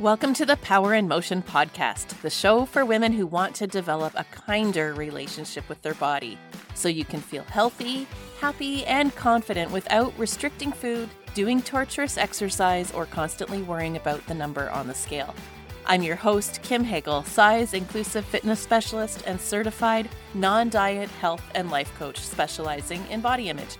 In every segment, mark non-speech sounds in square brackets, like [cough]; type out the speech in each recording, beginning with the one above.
Welcome to the Power in Motion podcast, the show for women who want to develop a kinder relationship with their body so you can feel healthy, happy, and confident without restricting food, doing torturous exercise, or constantly worrying about the number on the scale. I'm your host, Kim Hagle, size inclusive fitness specialist and certified non diet health and life coach specializing in body image.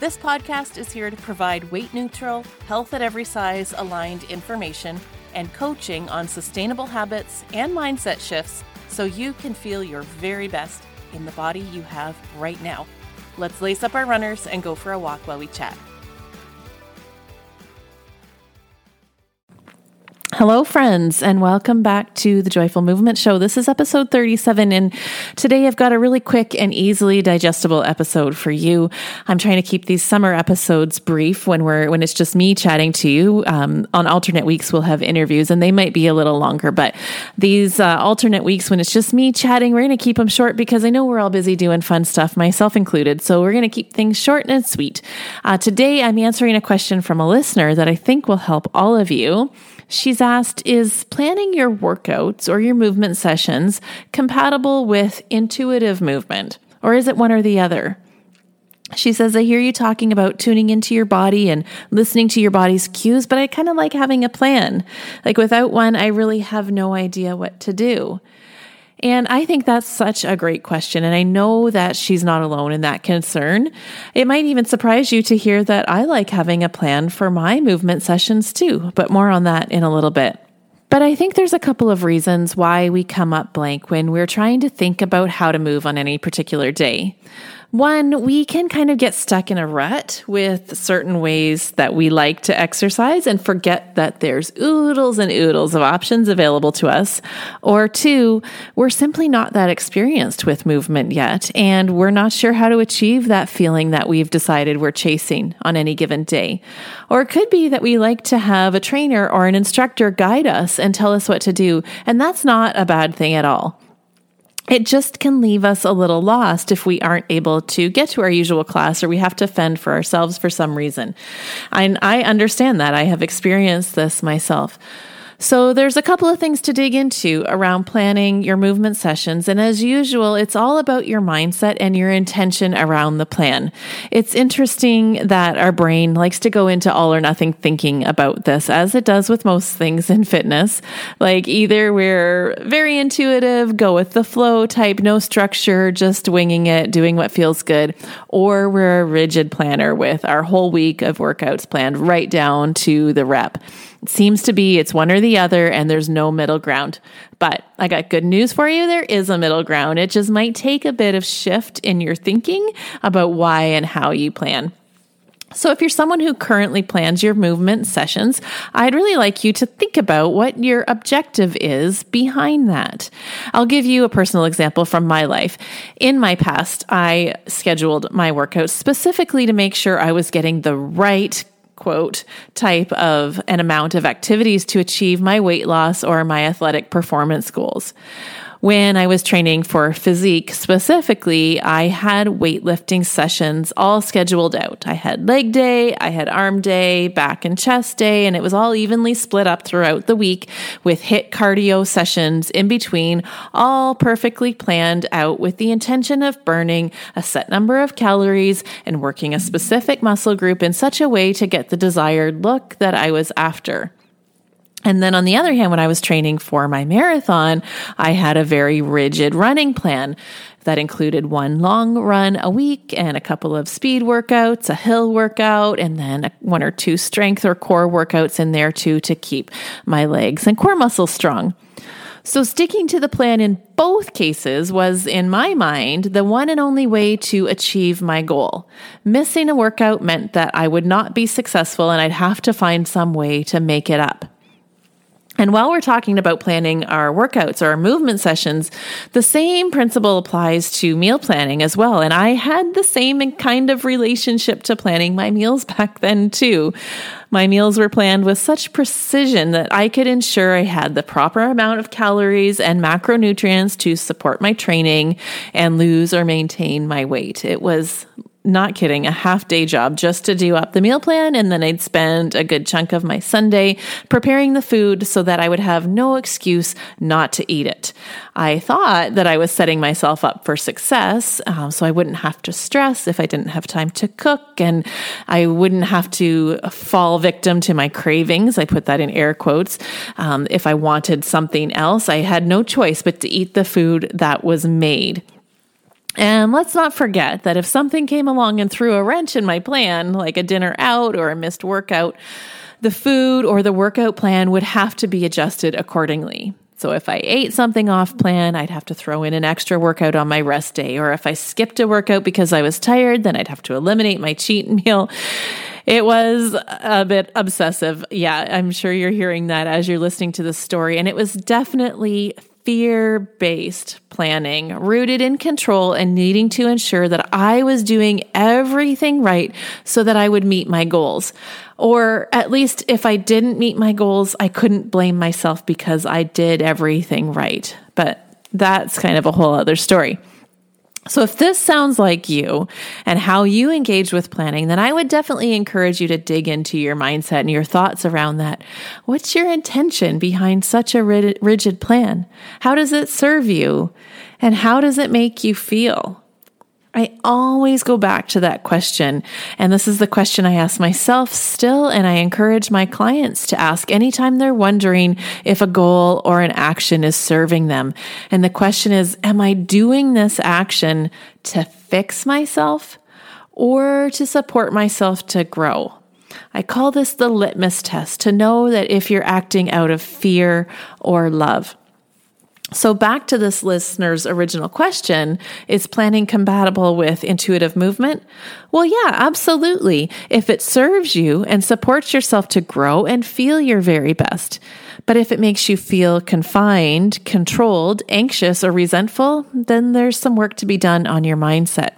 This podcast is here to provide weight neutral, health at every size aligned information and coaching on sustainable habits and mindset shifts so you can feel your very best in the body you have right now. Let's lace up our runners and go for a walk while we chat. Hello, friends, and welcome back to the Joyful Movement Show. This is episode 37, and today I've got a really quick and easily digestible episode for you. I'm trying to keep these summer episodes brief when we're when it's just me chatting to you. Um, on alternate weeks, we'll have interviews, and they might be a little longer. But these uh, alternate weeks, when it's just me chatting, we're going to keep them short because I know we're all busy doing fun stuff, myself included. So we're going to keep things short and sweet. Uh, today, I'm answering a question from a listener that I think will help all of you. She's asked Is planning your workouts or your movement sessions compatible with intuitive movement, or is it one or the other? She says, I hear you talking about tuning into your body and listening to your body's cues, but I kind of like having a plan. Like without one, I really have no idea what to do. And I think that's such a great question. And I know that she's not alone in that concern. It might even surprise you to hear that I like having a plan for my movement sessions too, but more on that in a little bit. But I think there's a couple of reasons why we come up blank when we're trying to think about how to move on any particular day. One, we can kind of get stuck in a rut with certain ways that we like to exercise and forget that there's oodles and oodles of options available to us. Or two, we're simply not that experienced with movement yet, and we're not sure how to achieve that feeling that we've decided we're chasing on any given day. Or it could be that we like to have a trainer or an instructor guide us and tell us what to do, and that's not a bad thing at all it just can leave us a little lost if we aren't able to get to our usual class or we have to fend for ourselves for some reason. And I understand that. I have experienced this myself. So there's a couple of things to dig into around planning your movement sessions. And as usual, it's all about your mindset and your intention around the plan. It's interesting that our brain likes to go into all or nothing thinking about this, as it does with most things in fitness. Like either we're very intuitive, go with the flow type, no structure, just winging it, doing what feels good, or we're a rigid planner with our whole week of workouts planned right down to the rep. It seems to be it's one or the other, and there's no middle ground. But I got good news for you. There is a middle ground. It just might take a bit of shift in your thinking about why and how you plan. So, if you're someone who currently plans your movement sessions, I'd really like you to think about what your objective is behind that. I'll give you a personal example from my life. In my past, I scheduled my workouts specifically to make sure I was getting the right quote type of an amount of activities to achieve my weight loss or my athletic performance goals when I was training for physique specifically, I had weightlifting sessions all scheduled out. I had leg day, I had arm day, back and chest day, and it was all evenly split up throughout the week with HIIT cardio sessions in between, all perfectly planned out with the intention of burning a set number of calories and working a specific muscle group in such a way to get the desired look that I was after. And then on the other hand, when I was training for my marathon, I had a very rigid running plan that included one long run a week and a couple of speed workouts, a hill workout, and then one or two strength or core workouts in there too to keep my legs and core muscles strong. So, sticking to the plan in both cases was, in my mind, the one and only way to achieve my goal. Missing a workout meant that I would not be successful and I'd have to find some way to make it up. And while we're talking about planning our workouts or our movement sessions, the same principle applies to meal planning as well. And I had the same kind of relationship to planning my meals [laughs] back then too. My meals were planned with such precision that I could ensure I had the proper amount of calories and macronutrients to support my training and lose or maintain my weight. It was not kidding, a half day job just to do up the meal plan. And then I'd spend a good chunk of my Sunday preparing the food so that I would have no excuse not to eat it. I thought that I was setting myself up for success um, so I wouldn't have to stress if I didn't have time to cook and I wouldn't have to fall victim to my cravings. I put that in air quotes. Um, if I wanted something else, I had no choice but to eat the food that was made. And let's not forget that if something came along and threw a wrench in my plan, like a dinner out or a missed workout, the food or the workout plan would have to be adjusted accordingly. So if I ate something off plan, I'd have to throw in an extra workout on my rest day. Or if I skipped a workout because I was tired, then I'd have to eliminate my cheat [laughs] meal. It was a bit obsessive. Yeah, I'm sure you're hearing that as you're listening to this story. And it was definitely fear based planning, rooted in control and needing to ensure that I was doing everything right so that I would meet my goals. Or at least if I didn't meet my goals, I couldn't blame myself because I did everything right. But that's kind of a whole other story. So, if this sounds like you and how you engage with planning, then I would definitely encourage you to dig into your mindset and your thoughts around that. What's your intention behind such a rigid plan? How does it serve you? And how does it make you feel? I always go back to that question. And this is the question I ask myself still, and I encourage my clients to ask anytime they're wondering if a goal or an action is serving them. And the question is Am I doing this action to fix myself or to support myself to grow? I call this the litmus test to know that if you're acting out of fear or love. So, back to this listener's original question is planning compatible with intuitive movement? Well, yeah, absolutely. If it serves you and supports yourself to grow and feel your very best. But if it makes you feel confined, controlled, anxious, or resentful, then there's some work to be done on your mindset.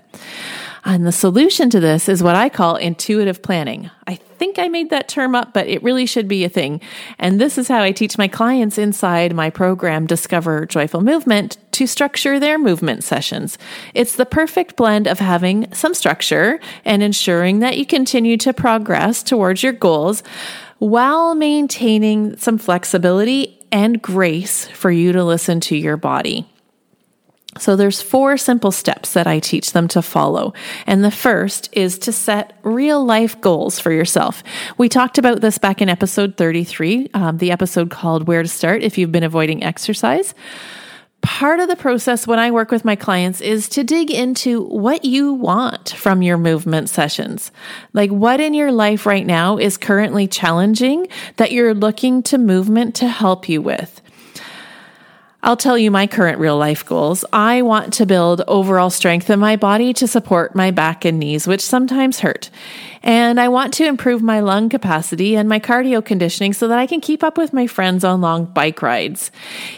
And the solution to this is what I call intuitive planning. I think I made that term up, but it really should be a thing. And this is how I teach my clients inside my program, Discover Joyful Movement, to structure their movement sessions. It's the perfect blend of having some structure and ensuring that you continue to progress towards your goals while maintaining some flexibility and grace for you to listen to your body. So there's four simple steps that I teach them to follow. And the first is to set real life goals for yourself. We talked about this back in episode 33, um, the episode called Where to Start if you've been avoiding exercise. Part of the process when I work with my clients is to dig into what you want from your movement sessions. Like what in your life right now is currently challenging that you're looking to movement to help you with. I'll tell you my current real life goals. I want to build overall strength in my body to support my back and knees, which sometimes hurt. And I want to improve my lung capacity and my cardio conditioning so that I can keep up with my friends on long bike rides.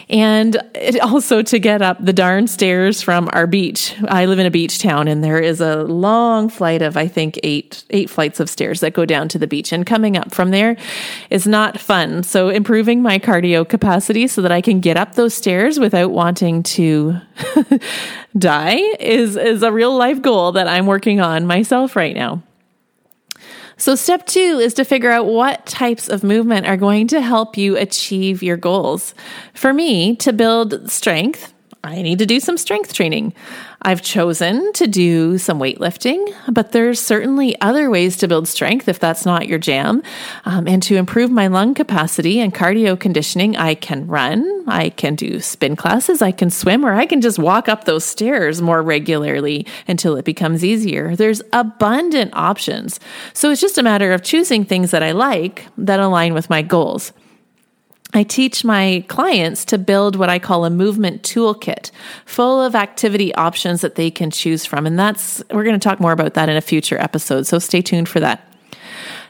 And [laughs] also to get up the darn stairs from our beach. I live in a beach town and there is a long flight of, I think, eight, eight flights of stairs that go down to the beach. And coming up from there is not fun. So improving my cardio capacity so that I can get up those stairs without wanting to [laughs] die is, is a real life goal that I'm working on myself right now. So, step two is to figure out what types of movement are going to help you achieve your goals. For me, to build strength, I need to do some strength training. I've chosen to do some weightlifting, but there's certainly other ways to build strength if that's not your jam. Um, and to improve my lung capacity and cardio conditioning, I can run, I can do spin classes, I can swim, or I can just walk up those stairs more regularly until it becomes easier. There's abundant options. So it's just a matter of choosing things that I like that align with my goals. I teach my clients to build what I call a movement toolkit full of activity options that they can choose from. And that's, we're going to talk more about that in a future episode. So stay tuned for that.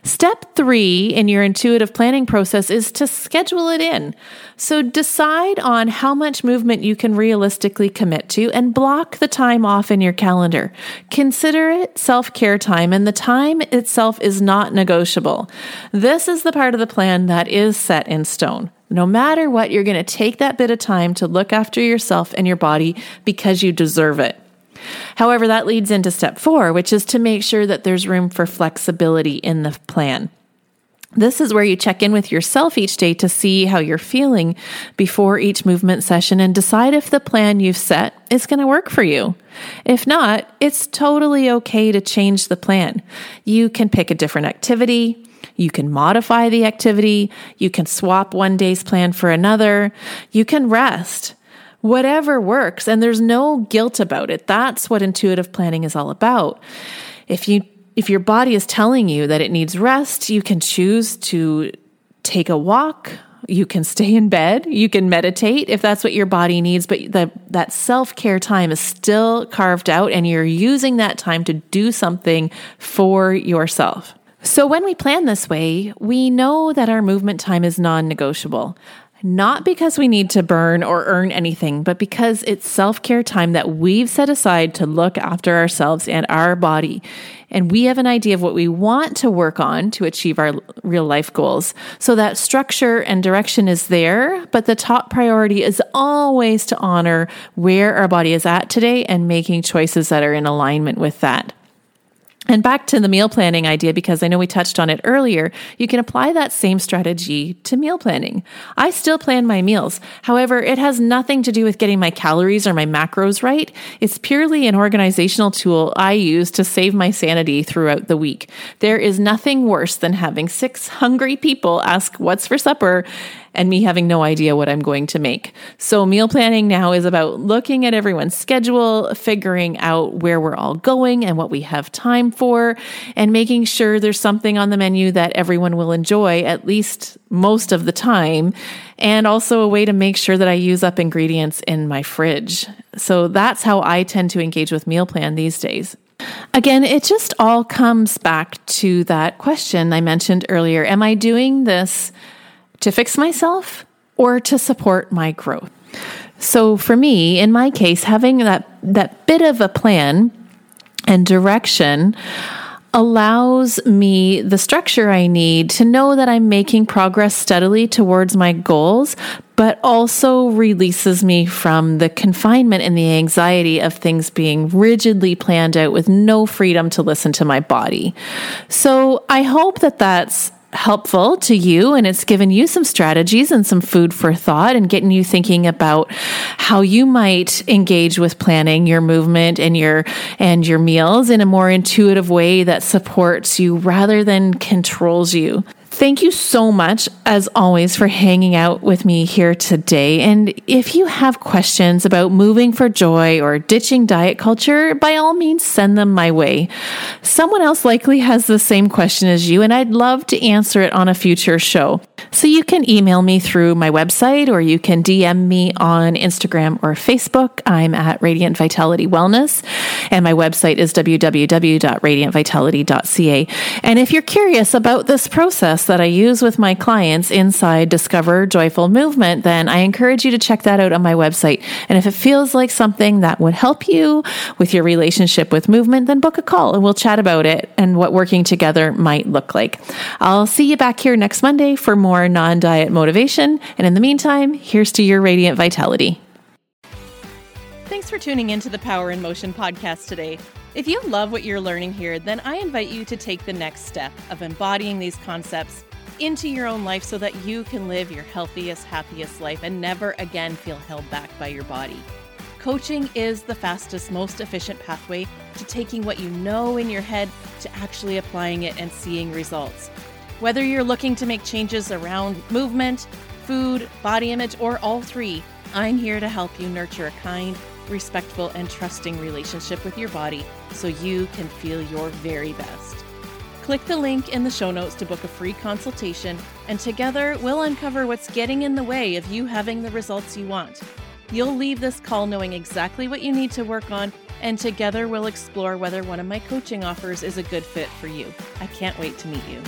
Step three in your intuitive planning process is to schedule it in. So decide on how much movement you can realistically commit to and block the time off in your calendar. Consider it self care time, and the time itself is not negotiable. This is the part of the plan that is set in stone. No matter what, you're going to take that bit of time to look after yourself and your body because you deserve it. However, that leads into step four, which is to make sure that there's room for flexibility in the plan. This is where you check in with yourself each day to see how you're feeling before each movement session and decide if the plan you've set is going to work for you. If not, it's totally okay to change the plan. You can pick a different activity. You can modify the activity. You can swap one day's plan for another. You can rest. Whatever works. And there's no guilt about it. That's what intuitive planning is all about. If you if your body is telling you that it needs rest, you can choose to take a walk. You can stay in bed. You can meditate if that's what your body needs. But the, that self care time is still carved out, and you're using that time to do something for yourself. So, when we plan this way, we know that our movement time is non negotiable not because we need to burn or earn anything, but because it's self care time that we've set aside to look after ourselves and our body. And we have an idea of what we want to work on to achieve our real life goals. So that structure and direction is there, but the top priority is always to honor where our body is at today and making choices that are in alignment with that. And back to the meal planning idea, because I know we touched on it earlier, you can apply that same strategy to meal planning. I still plan my meals. However, it has nothing to do with getting my calories or my macros right. It's purely an organizational tool I use to save my sanity throughout the week. There is nothing worse than having six hungry people ask, What's for supper? And me having no idea what I'm going to make. So, meal planning now is about looking at everyone's schedule, figuring out where we're all going and what we have time for, and making sure there's something on the menu that everyone will enjoy at least most of the time, and also a way to make sure that I use up ingredients in my fridge. So, that's how I tend to engage with meal plan these days. Again, it just all comes back to that question I mentioned earlier. Am I doing this to fix myself or to support my growth. So for me, in my case, having that that bit of a plan and direction allows me the structure I need to know that I'm making progress steadily towards my goals, but also releases me from the confinement and the anxiety of things being rigidly planned out with no freedom to listen to my body. So I hope that that's helpful to you and it's given you some strategies and some food for thought and getting you thinking about how you might engage with planning your movement and your and your meals in a more intuitive way that supports you rather than controls you. Thank you so much, as always, for hanging out with me here today. And if you have questions about moving for joy or ditching diet culture, by all means, send them my way. Someone else likely has the same question as you, and I'd love to answer it on a future show. So you can email me through my website or you can DM me on Instagram or Facebook. I'm at Radiant Vitality Wellness, and my website is www.radiantvitality.ca. And if you're curious about this process, that I use with my clients inside Discover Joyful Movement, then I encourage you to check that out on my website. And if it feels like something that would help you with your relationship with movement, then book a call and we'll chat about it and what working together might look like. I'll see you back here next Monday for more non diet motivation. And in the meantime, here's to your radiant vitality. Thanks for tuning into the Power in Motion podcast today. If you love what you're learning here, then I invite you to take the next step of embodying these concepts into your own life so that you can live your healthiest, happiest life and never again feel held back by your body. Coaching is the fastest, most efficient pathway to taking what you know in your head to actually applying it and seeing results. Whether you're looking to make changes around movement, food, body image, or all three, I'm here to help you nurture a kind, respectful, and trusting relationship with your body so you can feel your very best. Click the link in the show notes to book a free consultation, and together we'll uncover what's getting in the way of you having the results you want. You'll leave this call knowing exactly what you need to work on, and together we'll explore whether one of my coaching offers is a good fit for you. I can't wait to meet you.